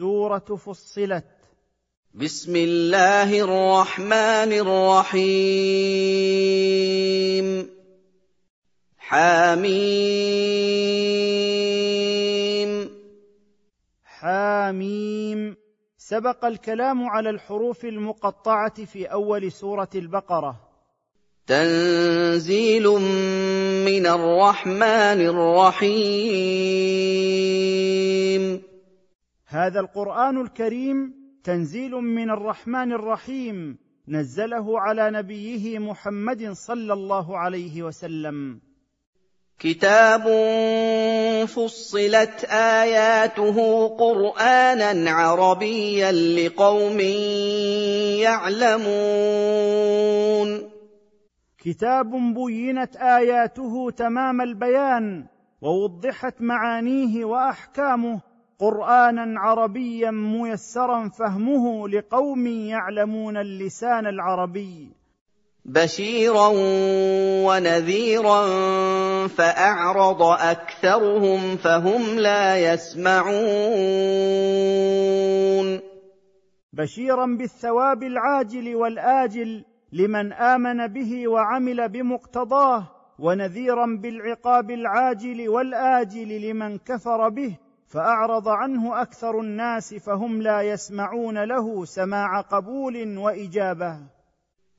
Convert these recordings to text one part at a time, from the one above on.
سوره فصلت. بسم الله الرحمن الرحيم. حميم حاميم. سبق الكلام على الحروف المقطعة في أول سورة البقرة. تنزيل من الرحمن الرحيم. هذا القرآن الكريم تنزيل من الرحمن الرحيم نزله على نبيه محمد صلى الله عليه وسلم. كتاب فصلت آياته قرانا عربيا لقوم يعلمون. كتاب بينت آياته تمام البيان ووضحت معانيه وأحكامه قرآنا عربيا ميسرا فهمه لقوم يعلمون اللسان العربي. بشيرا ونذيرا فأعرض أكثرهم فهم لا يسمعون. بشيرا بالثواب العاجل والآجل لمن آمن به وعمل بمقتضاه ونذيرا بالعقاب العاجل والآجل لمن كفر به فأعرض عنه أكثر الناس فهم لا يسمعون له سماع قبول وإجابة.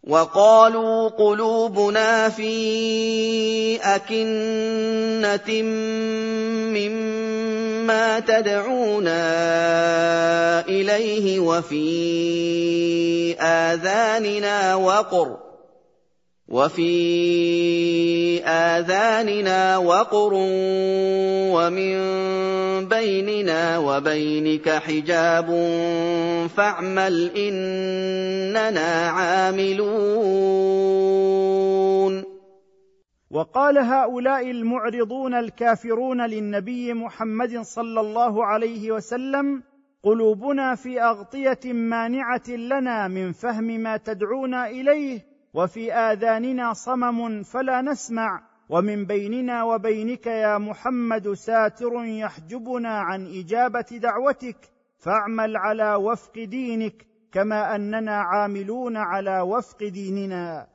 وقالوا قلوبنا في أكنة مما تدعونا إليه وفي آذاننا وقر. وفي آذاننا وقر ومن بيننا وبينك حجاب فاعمل إننا عاملون. وقال هؤلاء المعرضون الكافرون للنبي محمد صلى الله عليه وسلم قلوبنا في أغطية مانعة لنا من فهم ما تدعونا إليه وفي آذاننا صمم فلا نسمع ومن بيننا وبينك يا محمد ساتر يحجبنا عن إجابة دعوتك فاعمل على وفق دينك كما أننا عاملون على وفق ديننا.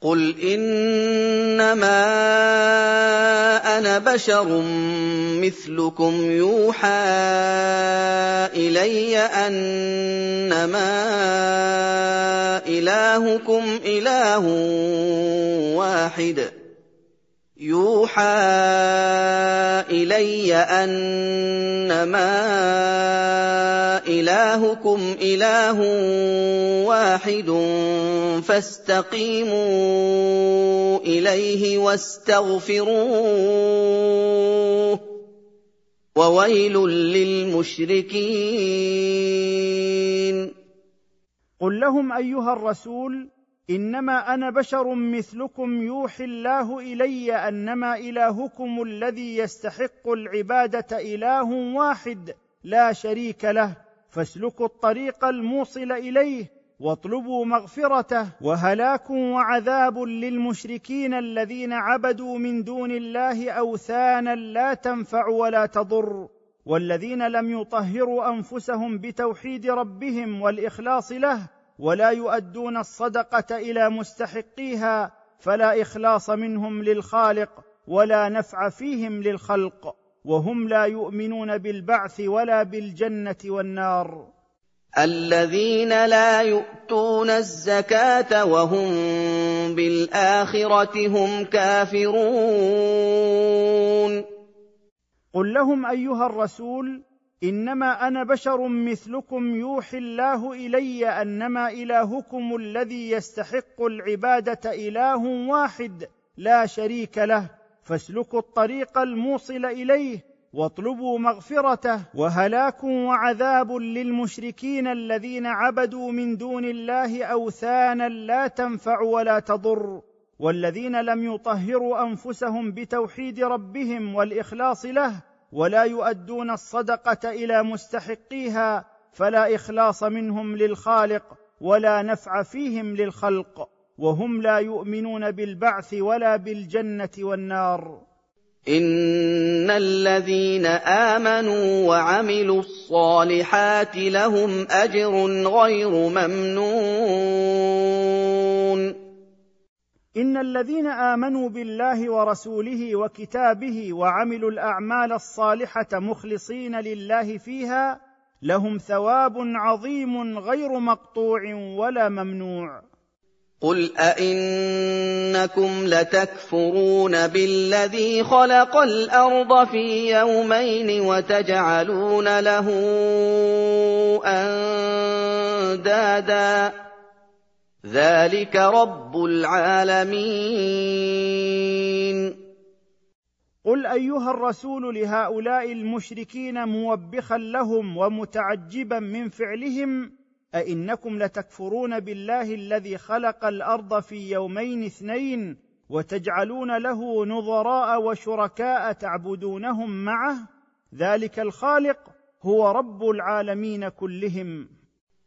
قل انما أنا بشر مثلكم يوحى الي انما الهكم اله واحد يوحى إلي أنما إلهكم إله واحد فاستقيموا إليه واستغفروه وويل للمشركين. قل لهم أيها الرسول إنما أنا بشر مثلكم يوحي الله إلي أنما إلهكم الذي يستحق العبادة إله واحد لا شريك له فاسلكوا الطريق الموصل إليه واطلبوا مغفرته وهلاك وعذاب للمشركين الذين عبدوا من دون الله أوثانا لا تنفع ولا تضر والذين لم يطهروا أنفسهم بتوحيد ربهم والإخلاص له ولا يؤدون الصدقة إلى مستحقيها فلا إخلاص منهم للخالق ولا نفع فيهم للخلق وهم لا يؤمنون بالبعث ولا بالجنة والنار. الذين لا يؤتون الزكاة وهم بالآخرة هم كافرون. قل لهم أيها الرسول إنما أنا بشر مثلكم يوحي الله إلي أنما إلهكم الذي يستحق العبادة إله واحد لا شريك له فاسلكوا الطريق الموصل إليه واطلبوا مغفرته وهلاك وعذاب للمشركين الذين عبدوا من دون الله أوثانا لا تنفع ولا تضر والذين لم يطهروا أنفسهم بتوحيد ربهم والإخلاص له ولا يؤدون الصدقة إلى مستحقيها فلا إخلاص منهم للخالق ولا نفع فيهم للخلق وهم لا يؤمنون بالبعث ولا بالجنة والنار. إن الذين آمنوا وعملوا الصالحات لهم أجر غير ممنون. إن الذين آمنوا بالله ورسوله وكتابه وعملوا الأعمال الصالحة مخلصين لله فيها لهم ثواب عظيم غير مقطوع ولا ممنوع. قل أئنكم لتكفرون بالذي خلق الأرض في يومين وتجعلون له أندادا. ذلك رب العالمين. قل ايها الرسول لهؤلاء المشركين موبخا لهم ومتعجبا من فعلهم ائنكم لتكفرون بالله الذي خلق الأرض في يومين اثنين وتجعلون له نظراء وشركاء تعبدونهم معه. ذلك الخالق هو رب العالمين كلهم.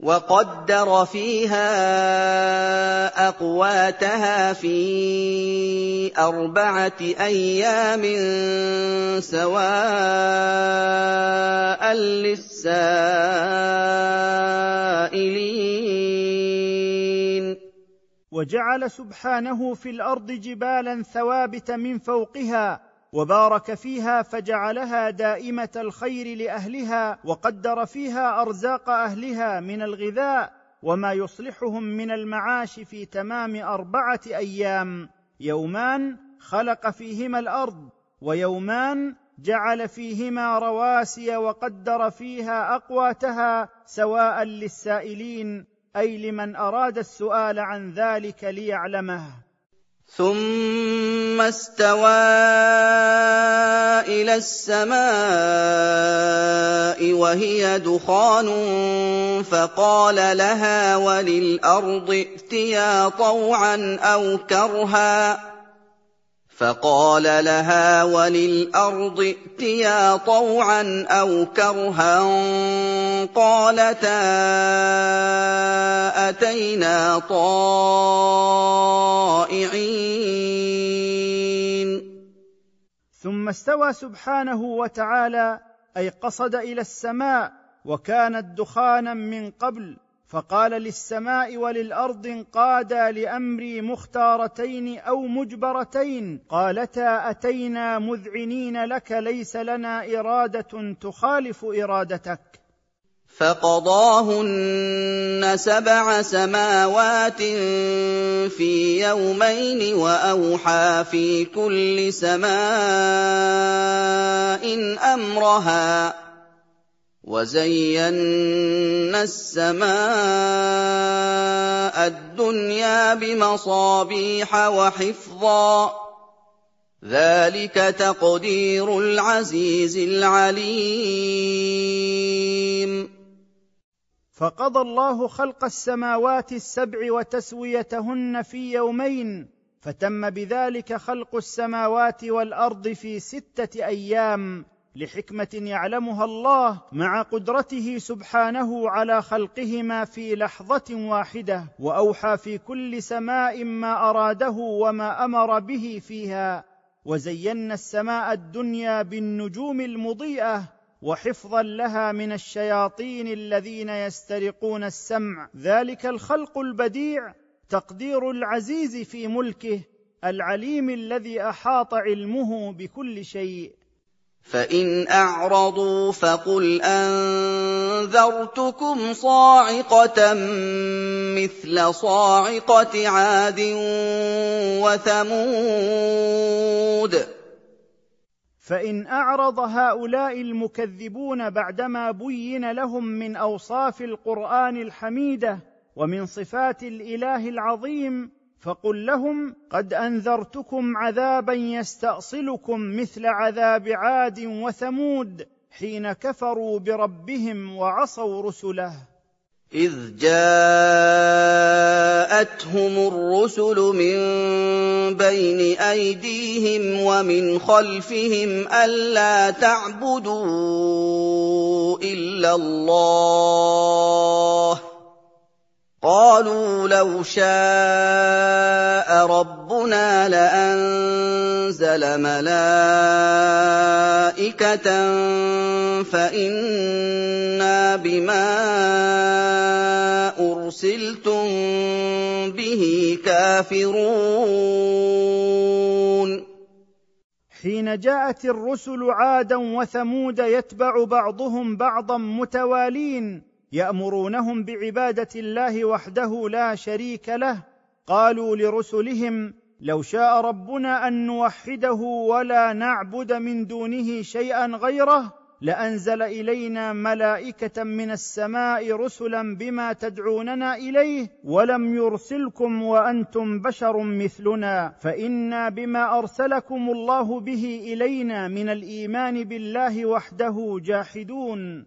وقدر فيها أقواتها في أربعة أيام سواء للسائلين. وجعل سبحانه في الأرض جبالا ثوابت من فوقها وبارك فيها فجعلها دائمة الخير لأهلها وقدر فيها أرزاق أهلها من الغذاء وما يصلحهم من المعاش في تمام أربعة أيام. يومان خلق فيهما الأرض ويومان جعل فيهما رواسي وقدر فيها أقواتها سواء للسائلين أي لمن أراد السؤال عن ذلك ليعلمه. ثم استوى إلى السماء وهي دخان فقال لها وللارض ائتيا طوعا أو كرها فقال لها وللأرض ائتيا طوعا أو كرها قالتا أتينا طائعين. ثم استوى سبحانه وتعالى أي قصد إلى السماء وكانت دخانا من قبل فقال للسماء وللأرض انقادا لأمري مختارتين أو مجبرتين. قالتا أتينا مذعنين لك ليس لنا إرادة تخالف إرادتك. فقضاهن سبع سماوات في يومين وأوحى في كل سماء أمرها. وزينا السماء الدنيا بمصابيح وحفظا ذلك تقدير العزيز العليم. فقضى الله خلق السماوات السبع وتسويتهن في يومين فتم بذلك خلق السماوات والارض في سته أيام لحكمة يعلمها الله مع قدرته سبحانه على خلقهما في لحظة واحدة وأوحى في كل سماء ما أراده وما أمر به فيها وزينا السماء الدنيا بالنجوم المضيئة وحفظا لها من الشياطين الذين يسترقون السمع. ذلك الخلق البديع تقدير العزيز في ملكه العليم الذي أحاط علمه بكل شيء. فان اعرضوا فقل انذرتكم صاعقه مثل صاعقه عاد وثمود فان اعرض هؤلاء المكذبون بعدما بين لهم من اوصاف القران الحميده ومن صفات الاله العظيم فقل لهم قد أنذرتكم عذابا يستأصلكم مثل عذاب عاد وثمود حين كفروا بربهم وعصوا رسله. إِذْ جَاءَتْهُمُ الرُّسُلُ مِن بَيْنِ أَيْدِيهِمْ وَمِنْ خَلْفِهِمْ أَلَّا تَعْبُدُوا إِلَّا اللَّهَ. قَالُوا لَوْ شَاءَ رَبُّنَا لَأَنزَلَ مَلَائِكَةً فَإِنَّا بِمَا أُرْسِلْتُم بِهِ كَافِرُونَ. حين جاءت الرسل عادا وثمود يتبع بعضهم بعضا متوالين يأمرونهم بعبادة الله وحده لا شريك له قالوا لرسلهم لو شاء ربنا أن نوحده ولا نعبد من دونه شيئا غيره لأنزل إلينا ملائكة من السماء رسلا بما تدعوننا إليه ولم يرسلكم وأنتم بشر مثلنا فإنا بما أرسلكم الله به إلينا من الإيمان بالله وحده جاحدون.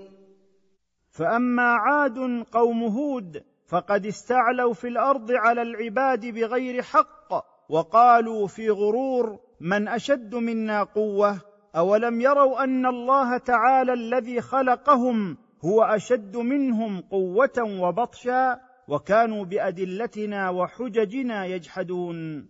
فأما عاد قوم هود فقد استعلوا في الأرض على العباد بغير حق وقالوا في غرور من أشد منا قوة أولم يروا أن الله تعالى الذي خلقهم هو أشد منهم قوة وبطشا وكانوا بأدلتنا وحججنا يجحدون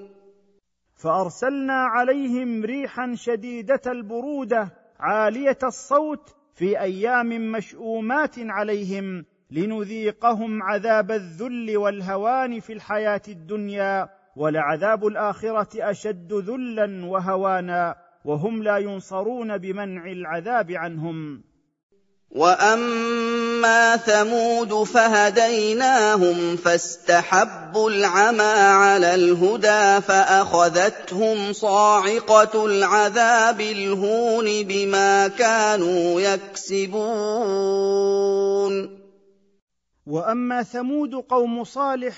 فأرسلنا عليهم ريحا شديدة البرودة عالية الصوت في أيام مشؤومات عليهم لنذيقهم عذاب الذل والهوان في الحياة الدنيا ولعذاب الآخرة أشد ذلا وهوانا وهم لا ينصرون بمنع العذاب عنهم. وَأَمَّا ثَمُودُ فَهَدَيْنَاهُمْ فَاسْتَحَبُّوا الْعَمَىٰ عَلَى الْهُدَىٰ فَأَخَذَتْهُمْ صَاعِقَةُ الْعَذَابِ الْهُونِ بِمَا كَانُوا يَكْسِبُونَ واما ثمود قوم صالح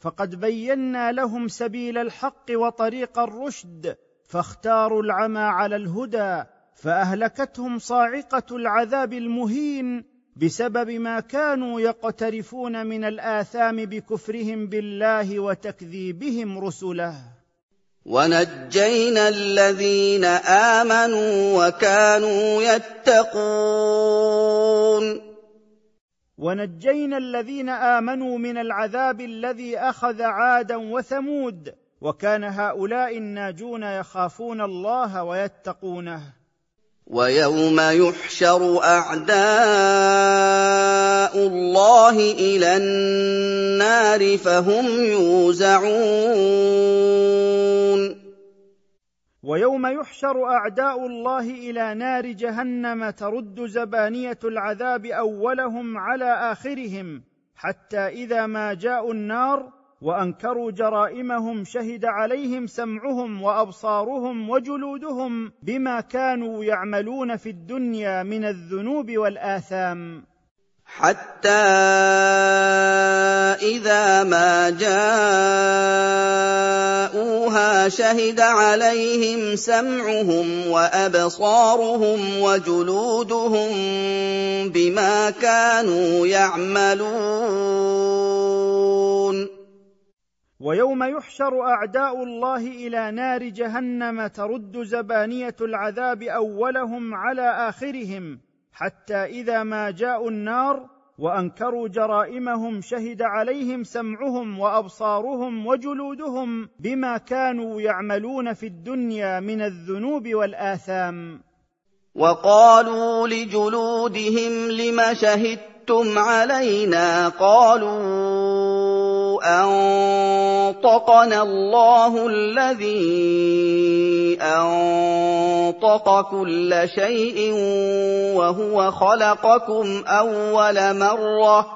فقد بينا لهم سبيل الحق وطريق الرشد فاختاروا العمى على الهدى فأهلكتهم صاعقة العذاب المهين بسبب ما كانوا يقترفون من الآثام بكفرهم بالله وتكذيبهم رسله. ونجينا الذين امنوا وكانوا يتقون. ونجينا الذين امنوا من العذاب الذي اخذ عادا وثمود. وكان هؤلاء الناجون يخافون الله ويتقونه. وَيَوْمَ يُحْشَرُ أَعْدَاءُ اللَّهِ إِلَى النَّارِ فَهُمْ يُوزَعُونَ. ويوم يحشر أعداء الله إلى نار جهنم ترد زبانية العذاب أولهم على آخرهم حتى إذا ما جاءوا النار وأنكروا جرائمهم شهد عليهم سمعهم وأبصارهم وجلودهم بما كانوا يعملون في الدنيا من الذنوب والآثام. حتى إذا ما جاءوها شهد عليهم سمعهم وأبصارهم وجلودهم بما كانوا يعملون. ويوم يحشر أعداء الله إلى نار جهنم ترد زبانية العذاب أولهم على آخرهم حتى إذا ما جاءوا النار وأنكروا جرائمهم شهد عليهم سمعهم وأبصارهم وجلودهم بما كانوا يعملون في الدنيا من الذنوب والآثام. وقالوا لجلودهم لم شهدتم علينا؟ قالوا أنطقنا الله الذي أنطق كل شيء وهو خلقكم أول مرة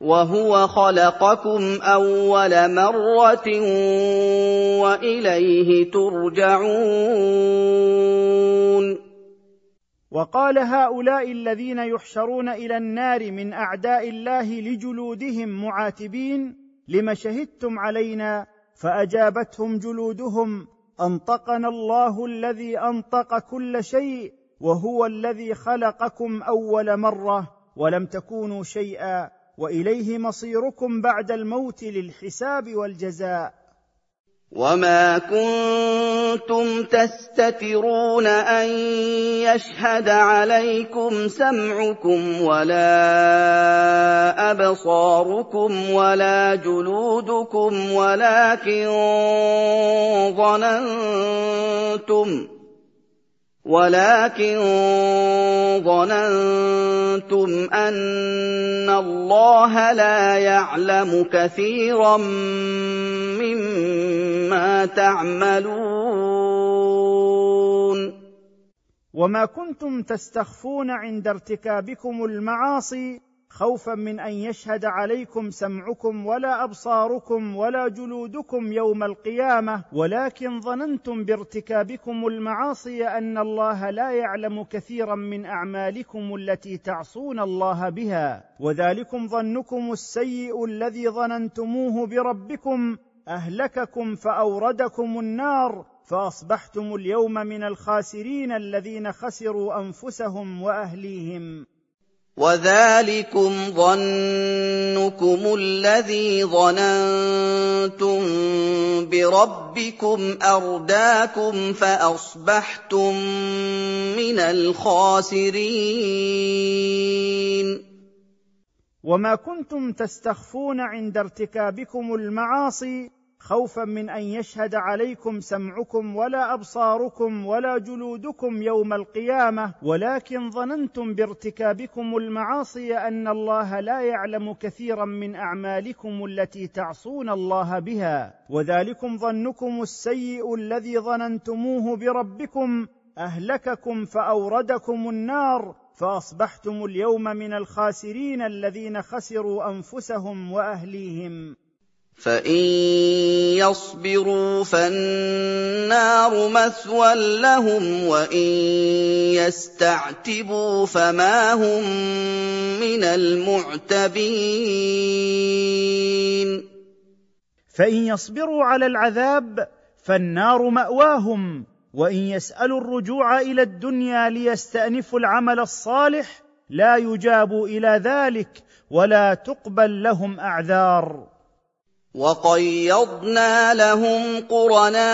وهو خلقكم أول مرة وإليه ترجعون. وقال هؤلاء الذين يحشرون إلى النار من أعداء الله لجلودهم معاتبين لم شهدتم علينا؟ فأجابتهم جلودهم أنطقنا الله الذي أنطق كل شيء وهو الذي خلقكم أول مرة ولم تكونوا شيئا وإليه مصيركم بعد الموت للحساب والجزاء. وما كنتم تستترون ان يشهد عليكم سمعكم ولا ابصاركم ولا جلودكم ولكن ظننتم ولكن ظننتم أن الله لا يعلم كثيرا مما تعملون. وما كنتم تستخفون عند ارتكابكم المعاصي خوفا من أن يشهد عليكم سمعكم ولا أبصاركم ولا جلودكم يوم القيامة ولكن ظننتم بارتكابكم المعاصي أن الله لا يعلم كثيرا من أعمالكم التي تعصون الله بها. وذلكم ظنكم السيء الذي ظننتموه بربكم أهلككم فأوردكم النار فأصبحتم اليوم من الخاسرين الذين خسروا أنفسهم وأهليهم. وذلكم ظنكم الذي ظننتم بربكم أرداكم فأصبحتم من الخاسرين. وما كنتم تستخفون عند ارتكابكم المعاصي خوفا من أن يشهد عليكم سمعكم ولا أبصاركم ولا جلودكم يوم القيامة ولكن ظننتم بارتكابكم المعاصي أن الله لا يعلم كثيرا من أعمالكم التي تعصون الله بها. وذلكم ظنكم السيء الذي ظننتموه بربكم أهلككم فأوردكم النار فأصبحتم اليوم من الخاسرين الذين خسروا أنفسهم وأهليهم. فان يصبروا فالنار مثوى لهم وان يستعتبوا فما هم من المعتبين فان يصبروا على العذاب فالنار ماواهم وان يسالوا الرجوع إلى الدنيا ليستانفوا العمل الصالح لا يجاب إلى ذلك ولا تقبل لهم اعذار وَقَيَّضْنَا لَهُمْ قُرَنَاءَ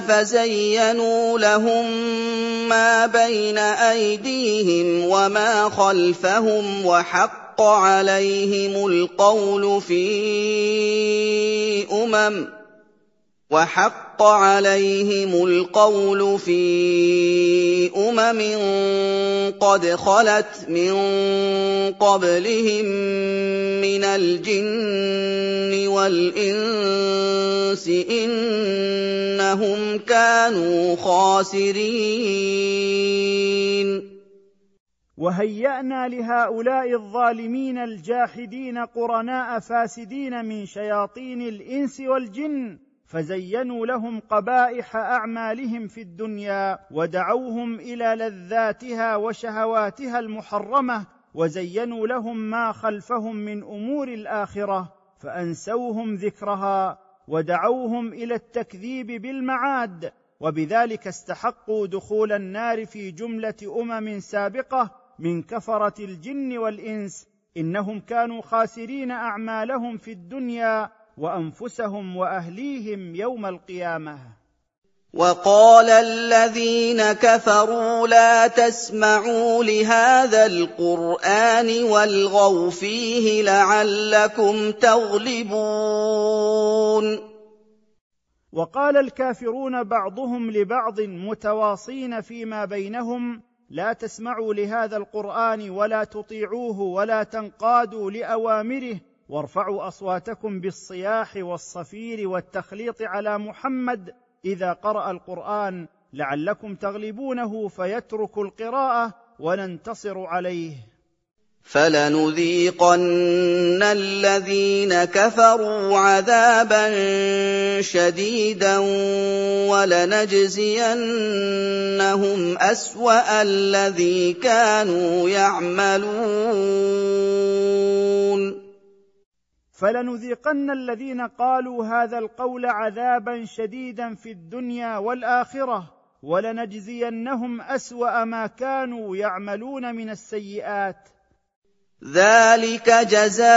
فَزَيَّنُوا لَهُم مَّا بَيْنَ أَيْدِيهِمْ وَمَا خَلْفَهُمْ وَحَقَّ عَلَيْهِمُ الْقَوْلُ فِي أُمَمٍ وَحَقَّ عَلَيْهِمُ الْقَوْلُ فِي أُمَمٍ قَدْ خَلَتْ مِن قَبْلِهِم مِّنَ الْجِنِّ وَالْإِنسِ ۖ إِنَّهُمْ كَانُوا خَاسِرِينَ. وهيأنا لهؤلاء الظالمين الجاحدين قرناء فاسدين من شياطين الإنس والجن فزينوا لهم قبائح أعمالهم في الدنيا ودعوهم إلى لذاتها وشهواتها المحرمة وزينوا لهم ما خلفهم من أمور الآخرة فأنسوهم ذكرها ودعوهم إلى التكذيب بالمعاد وبذلك استحقوا دخول النار في جملة أمم سابقة من كفرة الجن والإنس إنهم كانوا خاسرين أعمالهم في الدنيا وأنفسهم وأهليهم يوم القيامة. وقال الذين كفروا لا تسمعوا لهذا القرآن والغوا فيه لعلكم تغلبون. وقال الكافرون بعضهم لبعض متواصين فيما بينهم لا تسمعوا لهذا القرآن ولا تطيعوه ولا تنقادوا لأوامره وارفعوا أصواتكم بالصياح والصفير والتخليط على محمد إذا قرأ القرآن لعلكم تغلبونه فيترك القراءة وننتصر عليه. فلنذيقن الذين كفروا عذابا شديدا ولنجزينهم أسوأ الذي كانوا يعملون. فلنذيقن الذين قالوا هذا القول عذابا شديدا في الدنيا والآخرة ولنجزينهم أسوأ ما كانوا يعملون من السيئات. ذلك جزاء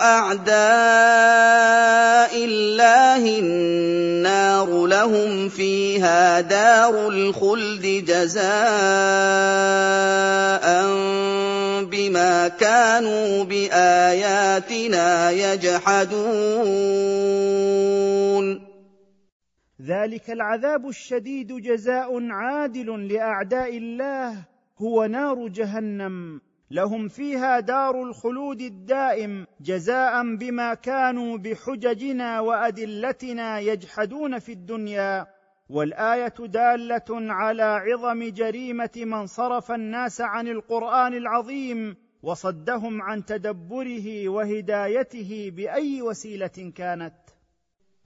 أعداء الله النار لهم فيها دار الخلد جزاء بما كانوا باياتنا يجحدون ذلك العذاب الشديد جزاء عادل لاعداء الله هو نار جهنم. لهم فيها دار الخلود الدائم جزاء بما كانوا بحججنا وادلتنا يجحدون في الدنيا. والآية دالة على عظم جريمة من صرف الناس عن القرآن العظيم وصدهم عن تدبره وهدايته بأي وسيلة كانت.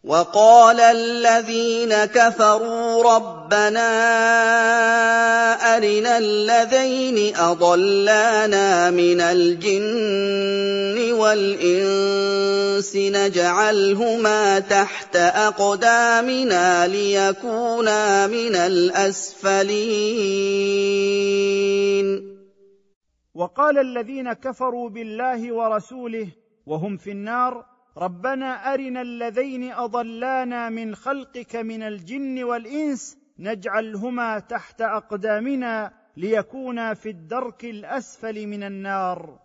وقال الذين كفروا ربنا أرنا الذين أضلانا من الجن والإنس نجعلهما تحت أقدامنا ليكونا من الأسفلين. وقال الذين كفروا بالله ورسوله وهم في النار ربنا أرنا اللذين أضلانا من خلقك من الجن والإنس نجعلهما تحت أقدامنا ليكونا في الدرك الأسفل من النار.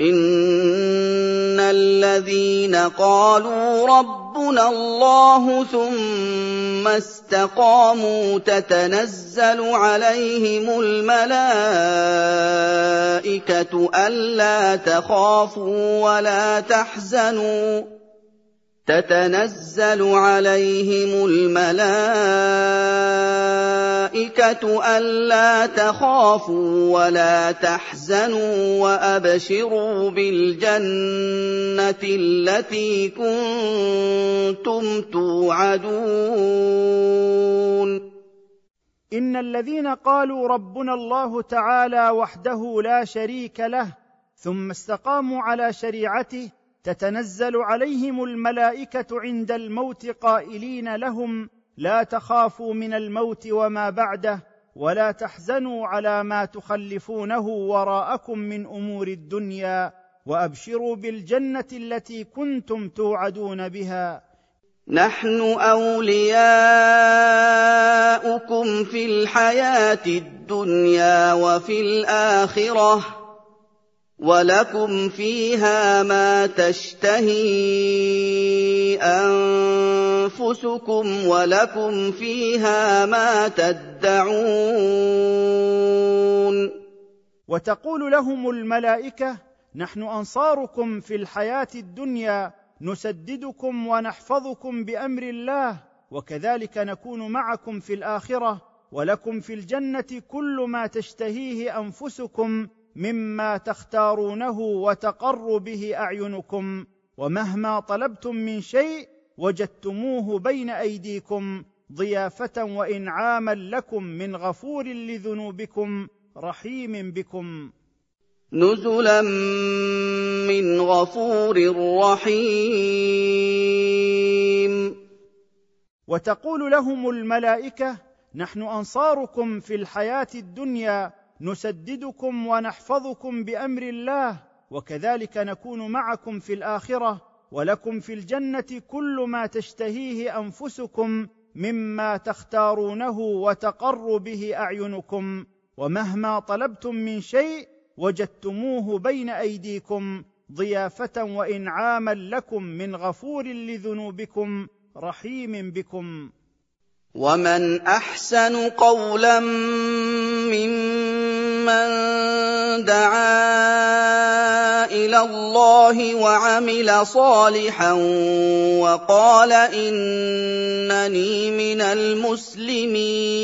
ان الذين قالوا ربنا الله ثم استقاموا تتنزل عليهم الملائكه الا تخافوا ولا تحزنوا تتنزل عليهم الملائكة ألا تخافوا ولا تحزنوا وأبشروا بالجنة التي كنتم توعدون. إن الذين قالوا ربنا الله تعالى وحده لا شريك له ثم استقاموا على شريعته تتنزل عليهم الملائكة عند الموت قائلين لهم لا تخافوا من الموت وما بعده ولا تحزنوا على ما تخلفونه وراءكم من أمور الدنيا وأبشروا بالجنة التي كنتم توعدون بها. نحن أولياؤكم في الحياة الدنيا وفي الآخرة. وَلَكُمْ فِيهَا مَا تَشْتَهِي أَنفُسُكُمْ وَلَكُمْ فِيهَا مَا تَدَّعُونَ وتقول لهم الملائكة نحن أنصاركم في الحياة الدنيا نسددكم ونحفظكم بأمر الله وكذلك نكون معكم في الآخرة ولكم في الجنة كل ما تشتهيه أنفسكم مما تختارونه وتقر به أعينكم ومهما طلبتم من شيء وجدتموه بين أيديكم ضيافة وإنعاما لكم من غفور لذنوبكم رحيم بكم. نزلا من غفور رحيم. وتقول لهم الملائكة نحن أنصاركم في الحياة الدنيا نسددكم ونحفظكم بأمر الله وكذلك نكون معكم في الآخرة ولكم في الجنة كل ما تشتهيه أنفسكم مما تختارونه وتقر به أعينكم ومهما طلبتم من شيء وجدتموه بين أيديكم ضيافة وإنعاما لكم من غفور لذنوبكم رحيم بكم. ومن أحسن قولا ممن دعا إلى الله وعمل صالحا وقال انني من المسلمين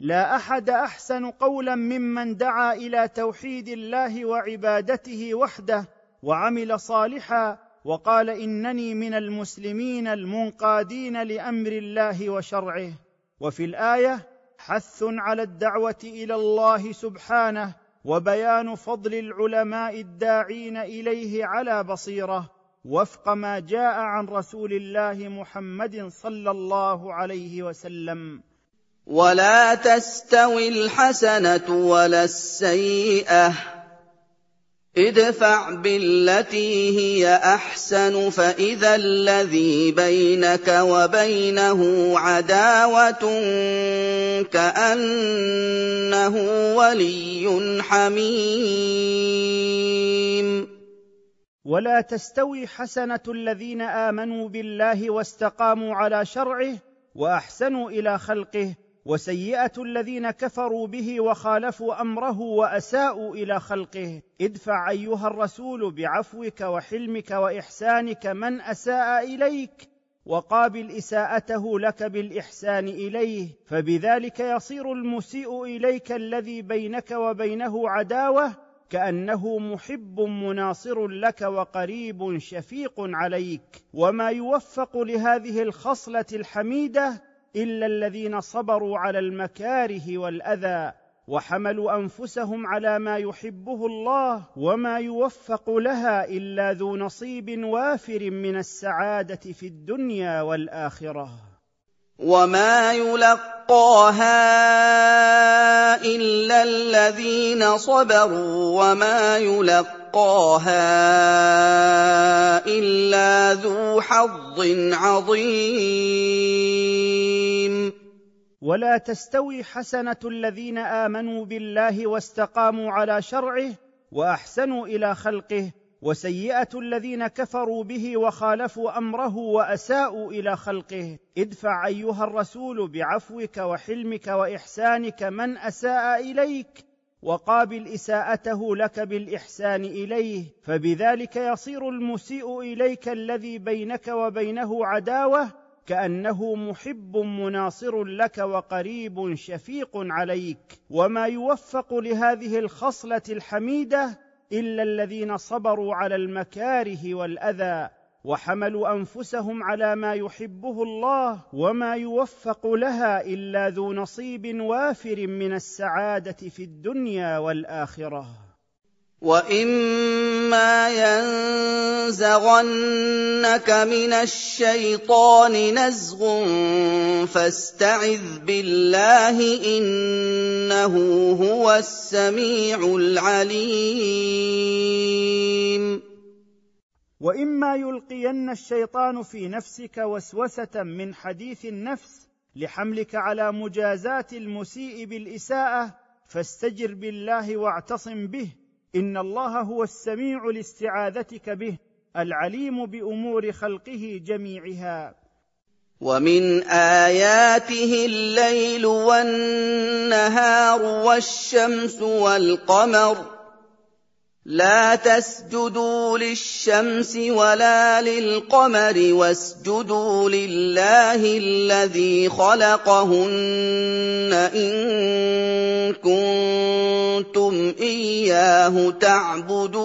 لا أحد أحسن قولا ممن دعا إلى توحيد الله وعبادته وحده وعمل صالحا وقال إنني من المسلمين المنقادين لأمر الله وشرعه. وفي الآية حث على الدعوة إلى الله سبحانه وبيان فضل العلماء الداعين إليه على بصيرة وفق ما جاء عن رسول الله محمد صلى الله عليه وسلم. ولا تستوي الحسنة ولا السيئة. ادفع بالتي هي أحسن فإذا الذي بينك وبينه عداوة كأنه ولي حميم. ولا تستوي حسنة الذين آمنوا بالله واستقاموا على شرعه وأحسنوا إلى خلقه وسيئة الذين كفروا به وخالفوا أمره وأساءوا إلى خلقه. ادفع أيها الرسول بعفوك وحلمك وإحسانك من أساء إليك وقابل إساءته لك بالإحسان إليه فبذلك يصير المسيء إليك الذي بينك وبينه عداوة كأنه محب مناصر لك وقريب شفيق عليك. وما يوفق لهذه الخصلة الحميدة إلا الذين صبروا على المكاره والأذى وحملوا أنفسهم على ما يحبه الله وما يوفق لها إلا ذو نصيب وافر من السعادة في الدنيا والآخرة. وما يلقاها إلا الذين صبروا وما يلقاها إلا ذو حظ عظيم. ولا تستوي حسنة الذين آمنوا بالله واستقاموا على شرعه وأحسنوا إلى خلقه وسيئة الذين كفروا به وخالفوا أمره وأساءوا إلى خلقه. ادفع أيها الرسول بعفوك وحلمك وإحسانك من أساء إليك وقابل إساءته لك بالإحسان إليه فبذلك يصير المسيء إليك الذي بينك وبينه عداوة كأنه محب مناصر لك وقريب شفيق عليك. وما يوفق لهذه الخصلة الحميدة إلا الذين صبروا على المكاره والأذى وحملوا أنفسهم على ما يحبه الله وما يوفق لها إلا ذو نصيب وافر من السعادة في الدنيا والآخرة. واما ينزغنك من الشيطان نزغ فاستعذ بالله انه هو السميع العليم واما يلقين الشيطان في نفسك وسوسه من حديث النفس لحملك على مجازاه المسيء بالاساءه فاستجر بالله واعتصم به إن الله هو السميع لاستعاذتك به العليم بأمور خلقه جميعها. ومن آياته الليل والنهار والشمس والقمر لا تسجدوا للشمس ولا للقمر واسجدوا لله الذي خلقهن إن كنتم إياه تعبدون.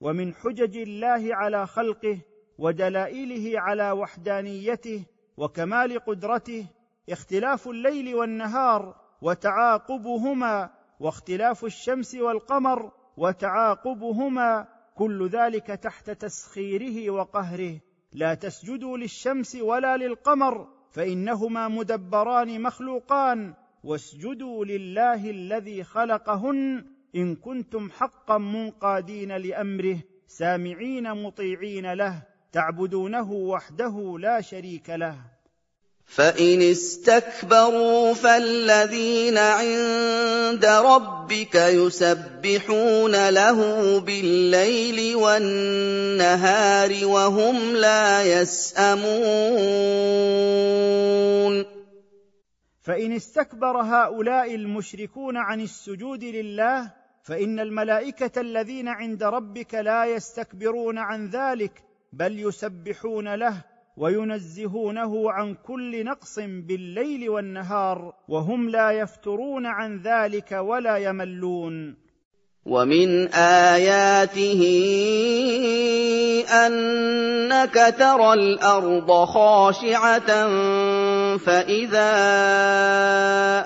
ومن حجج الله على خلقه ودلائله على وحدانيته وكمال قدرته اختلاف الليل والنهار وتعاقبهما واختلاف الشمس والقمر وتعاقبهما كل ذلك تحت تسخيره وقهره. لا تسجدوا للشمس ولا للقمر فإنهما مدبران مخلوقان. واسجدوا لله الذي خلقهن إن كنتم حقا منقادين لأمره سامعين مطيعين له تعبدونه وحده لا شريك له. فان استكبروا فالذين عند ربك يسبحون له بالليل والنهار وهم لا يسامون فان استكبر هؤلاء المشركون عن السجود لله فان الملائكه الذين عند ربك لا يستكبرون عن ذلك بل يسبحون له وينزهونه عن كل نقص بالليل والنهار وهم لا يفترون عن ذلك ولا يملون. ومن آياته أنك ترى الأرض خاشعة فإذا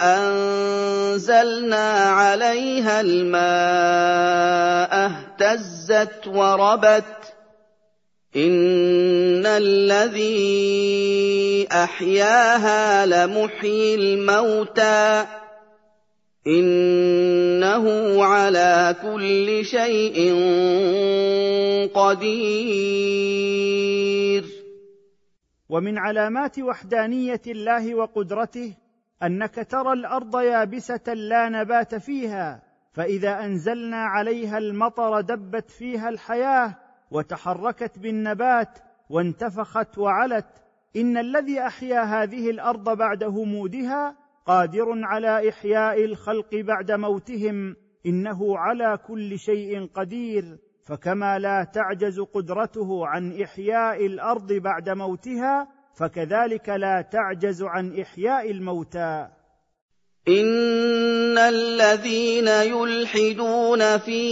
أنزلنا عليها الماء اهتزت وربت. إِنَّ الَّذِي أَحْيَاهَا لَمُحْيِي الْمَوْتَىٰ ۖ إِنَّهُ عَلَىٰ كُلِّ شَيْءٍ قَدِيرٌ ومن علامات وحدانيه الله وقدرته انك ترى الأرض يابسه لا نبات فيها فاذا انزلنا عليها المطر دبت فيها الحياة وتحركت بالنبات وانتفخت وعلت. إن الذي أحيا هذه الأرض بعد همودها قادر على إحياء الخلق بعد موتهم. إنه على كل شيء قدير. فكما لا تعجز قدرته عن إحياء الأرض بعد موتها فكذلك لا تعجز عن إحياء الموتى. إِنَّ الَّذِينَ يُلْحِدُونَ فِي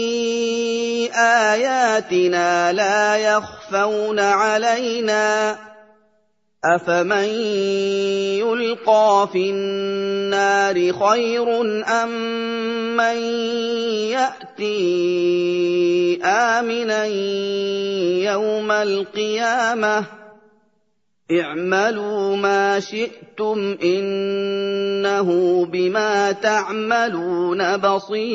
آيَاتِنَا لَا يَخْفَوْنَ عَلَيْنَا ۗ أَفَمَن يُلْقَىٰ فِي النَّارِ خَيْرٌ أَم مَّن يَأْتِي آمِنًا يَوْمَ الْقِيَامَةِ اعْمَلُوا مَا شِئْتُمْ إِنَّهُ بِمَا تَعْمَلُونَ بَصِيرٌ.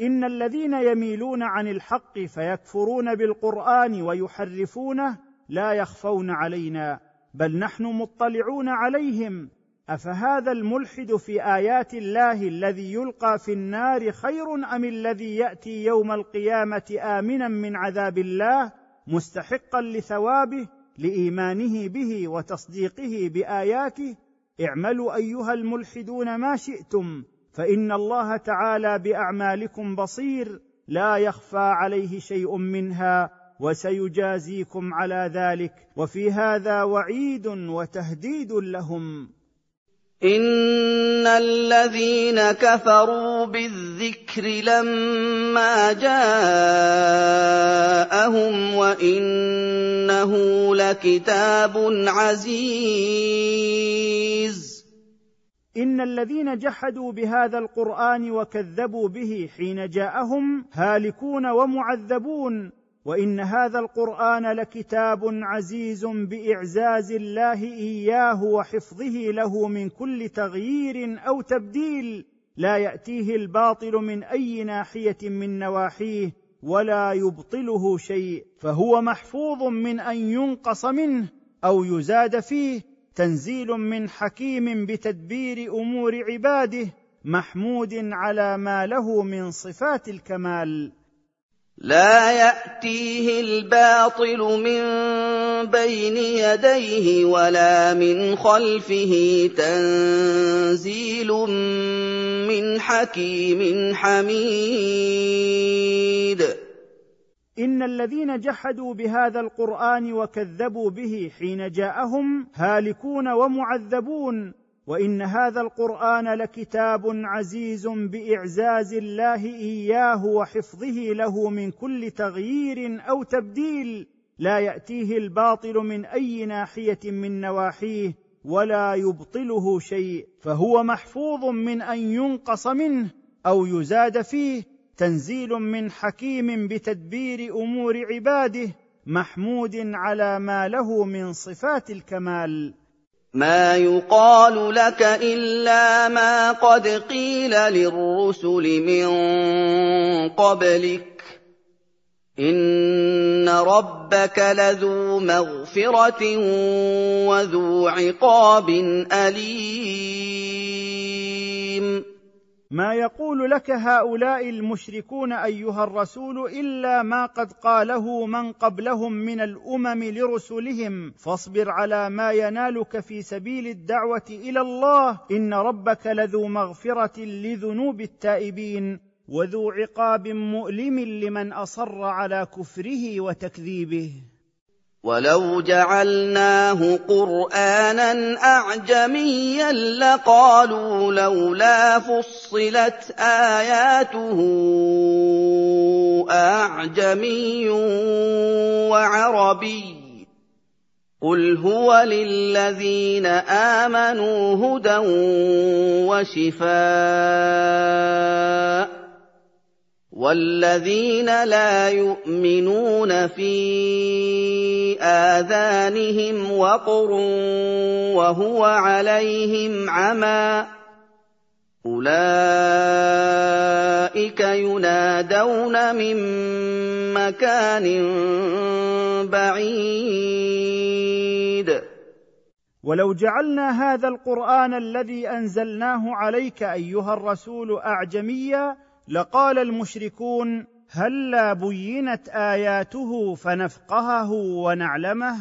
إن الذين يميلون عن الحق فيكفرون بالقرآن ويحرفونه لا يخفون علينا بل نحن مطلعون عليهم. أفهذا الملحد في آيات الله الذي يلقى في النار خير أم الذي يأتي يوم القيامة آمنا من عذاب الله؟ مستحقا لثوابه لإيمانه به وتصديقه بآياته. اعملوا أيها الملحدون ما شئتم فإن الله تعالى بأعمالكم بصير. لا يخفى عليه شيء منها وسيجازيكم على ذلك. وفي هذا وعيد وتهديد لهم. إِنَّ الَّذِينَ كَفَرُوا بِالذِّكْرِ لَمَّا جَاءَهُمْ وَإِنَّهُ لَكِتَابٌ عَزِيزٌ إن الذين جحدوا بهذا القرآن وكذبوا به حين جاءهم هالكون ومعذبون وإن هذا القرآن لكتاب عزيز بإعزاز الله إياه وحفظه له من كل تغيير أو تبديل لا يأتيه الباطل من أي ناحية من نواحيه ولا يبطله شيء فهو محفوظ من أن ينقص منه أو يزاد فيه تنزيل من حكيم بتدبير أمور عباده محمود على ما له من صفات الكمال. لَا يَأْتِيهِ الْبَاطِلُ مِن بَيْنِ يَدَيْهِ وَلَا مِنْ خَلْفِهِ ۖ تَنزِيلٌ مِّنْ حَكِيمٍ حَمِيدٍ. إن الذين جحدوا بهذا القرآن وكذبوا به حين جاءهم هالكون ومعذبون. وإن هذا القرآن لكتاب عزيز بإعزاز الله إياه وحفظه له من كل تغيير أو تبديل لا يأتيه الباطل من أي ناحية من نواحيه ولا يبطله شيء فهو محفوظ من أن ينقص منه أو يزاد فيه تنزيل من حكيم بتدبير أمور عباده محمود على ما له من صفات الكمال. مَا يُقَالُ لَكَ إِلَّا مَا قَدْ قِيلَ لِلرُّسُلِ مِن قَبْلِكَ ۚ إِنَّ رَبَّكَ لَذُو مَغْفِرَةٍ وَذُو عِقَابٍ أَلِيمٍ ما يقول لك هؤلاء المشركون أيها الرسول إلا ما قد قاله من قبلهم من الأمم لرسلهم فاصبر على ما ينالك في سبيل الدعوة إلى الله. إن ربك لذو مغفرة لذنوب التائبين وذو عقاب مؤلم لمن أصر على كفره وتكذيبه. وَلَوْ جَعَلْنَاهُ قُرْآنًا أَعْجَمِيًّا لَّقَالُوا لَوْلَا فُصِّلَتْ آيَاتُهُ أَأَعْجَمِيٌّ وَعَرَبِيٌّ ۗ قُلْ هُوَ لِلَّذِينَ آمَنُوا هُدًى وَشِفَاءٌ ۖ وَالَّذِينَ لَا يُؤْمِنُونَ فِي آذَانِهِمْ وَقْرٌ وَهُوَ عَلَيْهِمْ عَمًى ۚ أُولَٰئِكَ يُنَادَوْنَ مِن مَّكَانٍ بَعِيدٍ. ولو جعلنا هذا القران الذي انزلناه عليك ايها الرسول اعجميا لقال المشركون هلا بينت آياته فنفقهه ونعلمه؟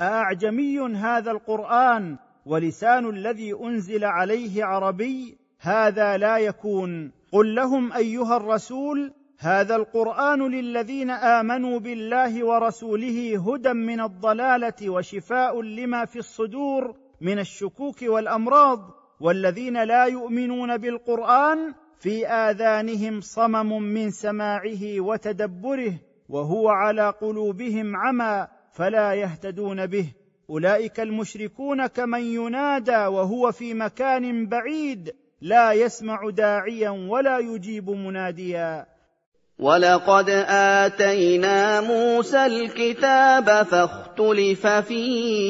أأعجمي هذا القرآن ولسان الذي أنزل عليه عربي؟ هذا لا يكون. قل لهم أيها الرسول هذا القرآن للذين آمنوا بالله ورسوله هدى من الضلالة وشفاء لما في الصدور من الشكوك والأمراض والذين لا يؤمنون بالقرآن في آذانهم صمم من سماعه وتدبره وهو على قلوبهم عمى فلا يهتدون به. أولئك المشركون كمن ينادى وهو في مكان بعيد لا يسمع داعيا ولا يجيب مناديا. ولقد آتينا موسى الكتاب فاختلف فيه.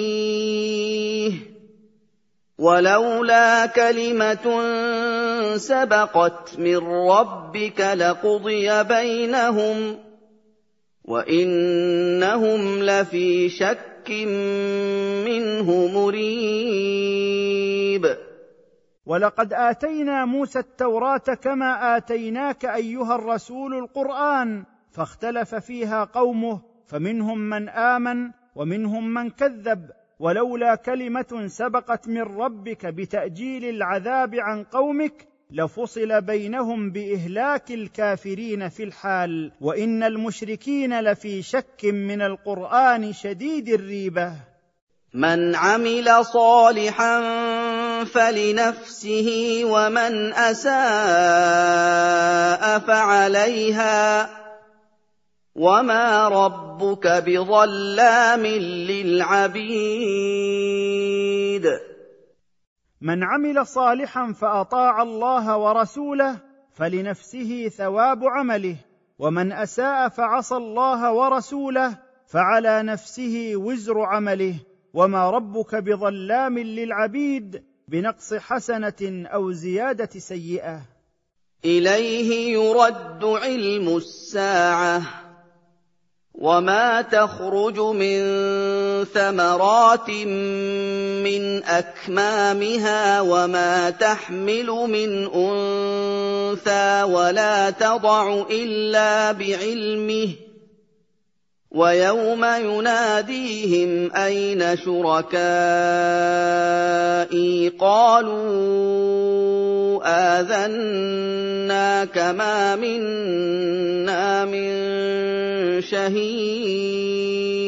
وَلَوْلَا كَلِمَةٌ سَبَقَتْ مِن رَّبِّكَ لَقُضِيَ بَيْنَهُمْ ۚ وَإِنَّهُمْ لَفِي شَكٍّ مِّنْهُ مُرِيبٍ. ولقد آتينا موسى التوراة كما آتيناك أيها الرسول القرآن فاختلف فيها قومه فمنهم من آمن ومنهم من كذب ولولا كلمة سبقت من ربك بتأجيل العذاب عن قومك لفصل بينهم بإهلاك الكافرين في الحال وإن المشركين لفي شك من القرآن شديد الريبة. من عمل صالحا فلنفسه ومن أساء فعليها. وَمَا رَبُّكَ بِظَلَّامٍ لِّلْعَبِيدِ. من عمل صالحا فأطاع الله ورسوله فلنفسه ثواب عمله ومن أساء فعصى الله ورسوله فعلى نفسه وزر عمله وما ربك بظلام للعبيد بنقص حسنة أو زيادة سيئة. إليه يرد علم الساعة وَمَا تَخْرُجُ مِن ثَمَرَاتٍ مِّنْ أَكْمَامِهَا وَمَا تَحْمِلُ مِنْ أُنثَىٰ وَلَا تَضَعُ إِلَّا بِعِلْمِهِ ۚ وَيَوْمَ يُنَادِيهِمْ أَيْنَ شُرَكَائِي قَالُوا آذَنَّاكَ مَا مِنَّا مِن شَهِيدٍ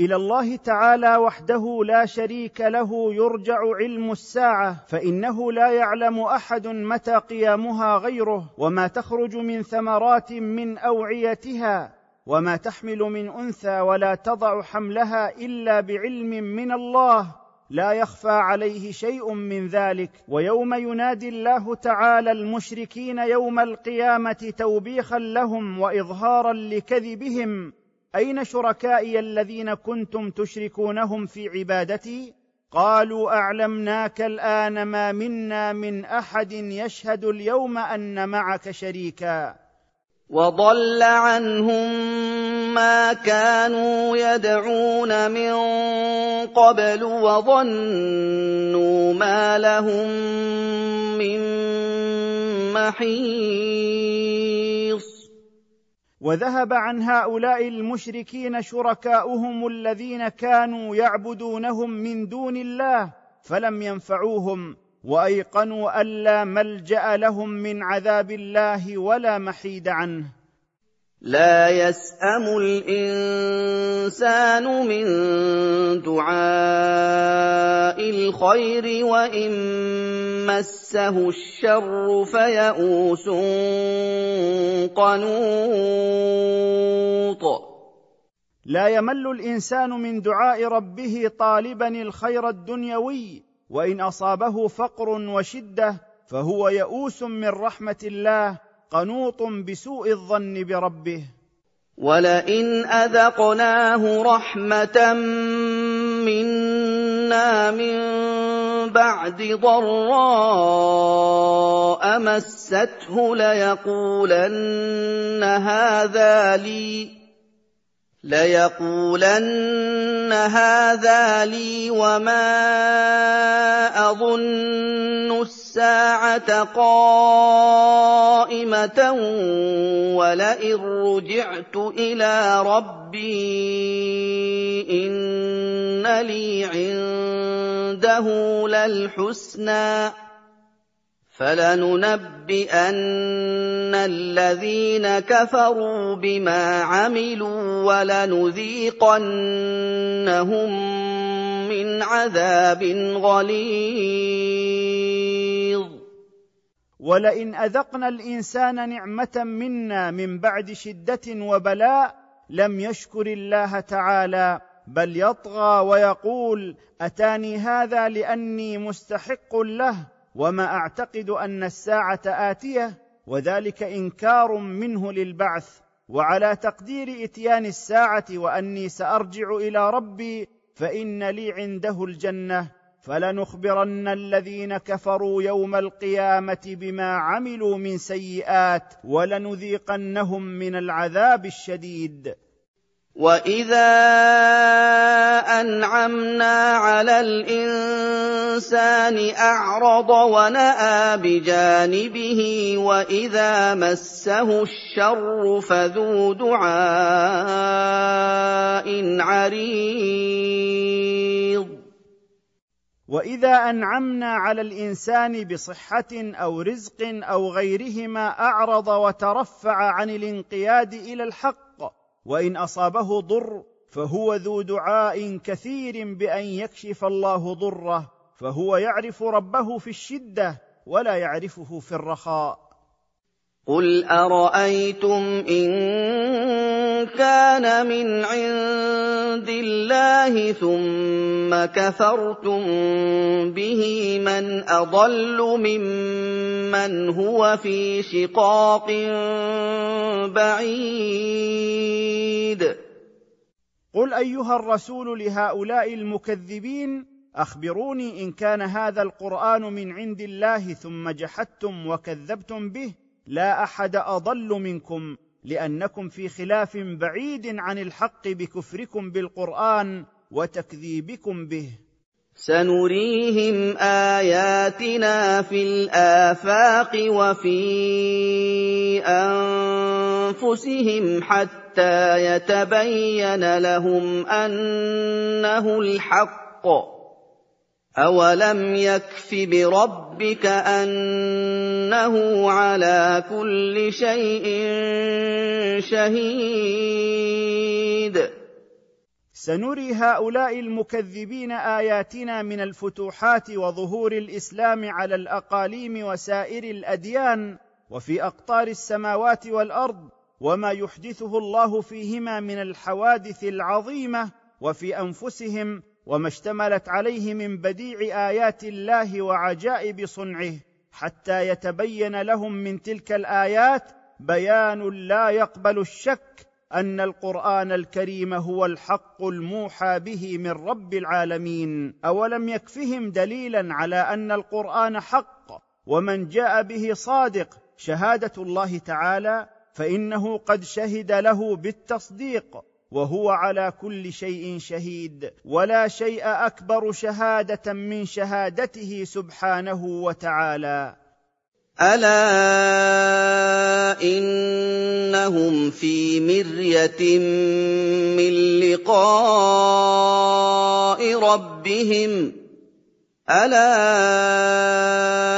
إلى الله تعالى وحده لا شريك له يرجع علم الساعة فإنه لا يعلم أحد متى قيامها غيره وما تخرج من ثمرات من أوعيتها وما تحمل من أنثى ولا تضع حملها إلا بعلم من الله لا يخفى عليه شيء من ذلك. ويوم ينادي الله تعالى المشركين يوم القيامة توبيخا لهم واظهارا لكذبهم. أين شركائي الذين كنتم تشركونهم في عبادتي؟ قالوا أعلمناك الآن ما منا من أحد يشهد اليوم أن معك شريكا. وضل عنهم ما كانوا يدعون من قبل وظنوا ما لهم من محيص وذهب عن هؤلاء المشركين شركاؤهم الذين كانوا يعبدونهم من دون الله فلم ينفعوهم وأيقنوا الا ملجأ لهم من عذاب الله ولا محيد عنه. لا يسأم الإنسان من دعاء الخير وإن مسه الشر فيئوس قنوط. لا يمل الإنسان من دعاء ربه طالبا الخير الدنيوي وإن أصابه فقر وشدة فهو يئوس من رحمة الله قنوط بسوء الظن بربه. ولئن اذقناه رحمه منا من بعد ضراء مسته ليقولن هذا لي ليقولن هذا لي وما أظن الساعة قائمة ولئن رجعت إلى ربي إن لي عنده للحسنى فلننبئن الذين كفروا بما عملوا ولنذيقنهم من عذاب غليظ. ولئن أذقنا الإنسان نعمة منا من بعد شدة وبلاء لم يشكر الله تعالى. بل يطغى ويقول أتاني هذا لأني مستحق له وما أعتقد أن الساعة آتية وذلك إنكار منه للبعث. وعلى تقدير إتيان الساعة وأني سأرجع إلى ربي فإن لي عنده الجنة. فلنخبرن الذين كفروا يوم القيامة بما عملوا من سيئات ولنذيقنهم من العذاب الشديد. واذا انعمنا على الانسان اعرض وناى بجانبه واذا مسه الشر فذو دعاء عريض. واذا انعمنا على الانسان بصحه أو رزق أو غيرهما اعرض وترفع عن الانقياد إلى الحق وإن أصابه ضر فهو ذو دعاء كثير بأن يكشف الله ضره فهو يعرف ربه في الشدة ولا يعرفه في الرخاء. قل أرأيتم إن كان من عند الله ثم كفرتم به من أضل ممن هو في شقاق بعيد. قل أيها الرسول لهؤلاء المكذبين أخبروني إن كان هذا القرآن من عند الله ثم جحدتم وكذبتم به لا أحد أضل منكم. لأنكم في خلاف بعيد عن الحق بكفركم بالقرآن وتكذيبكم به. سنريهم آياتنا في الآفاق وفي أنفسهم حتى يتبين لهم أنه الحق. أَوَلَمْ يَكْفِ بِرَبِّكَ أَنَّهُ عَلَىٰ كُلِّ شَيْءٍ شَهِيدٌ سنري هؤلاء المكذبين آياتنا من الفتوحات وظهور الإسلام على الأقاليم وسائر الأديان وفي أقطار السماوات والأرض وما يحدثه الله فيهما من الحوادث العظيمة وفي أنفسهم وما اشتملت عليه من بديع آيات الله وعجائب صنعه حتى يتبين لهم من تلك الآيات بيان لا يقبل الشك أن القرآن الكريم هو الحق الموحى به من رب العالمين. أولم يكفهم دليلا على أن القرآن حق ومن جاء به صادق شهادة الله تعالى فإنه قد شهد له بالتصديق. وهو على كل شيء شهيد ولا شيء أكبر شهادة من شهادته سبحانه وتعالى. ألا إنهم في مرية من لقاء ربهم. ألا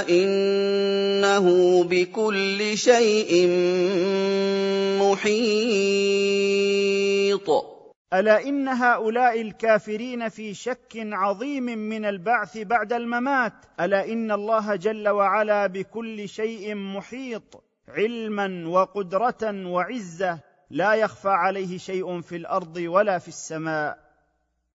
إنه بكل شيء محيط ألا إن هؤلاء الكافرين في شك عظيم من البعث بعد الممات؟ ألا إن الله جل وعلا بكل شيء محيط علما وقدرة وعزة لا يخفى عليه شيء في الأرض ولا في السماء.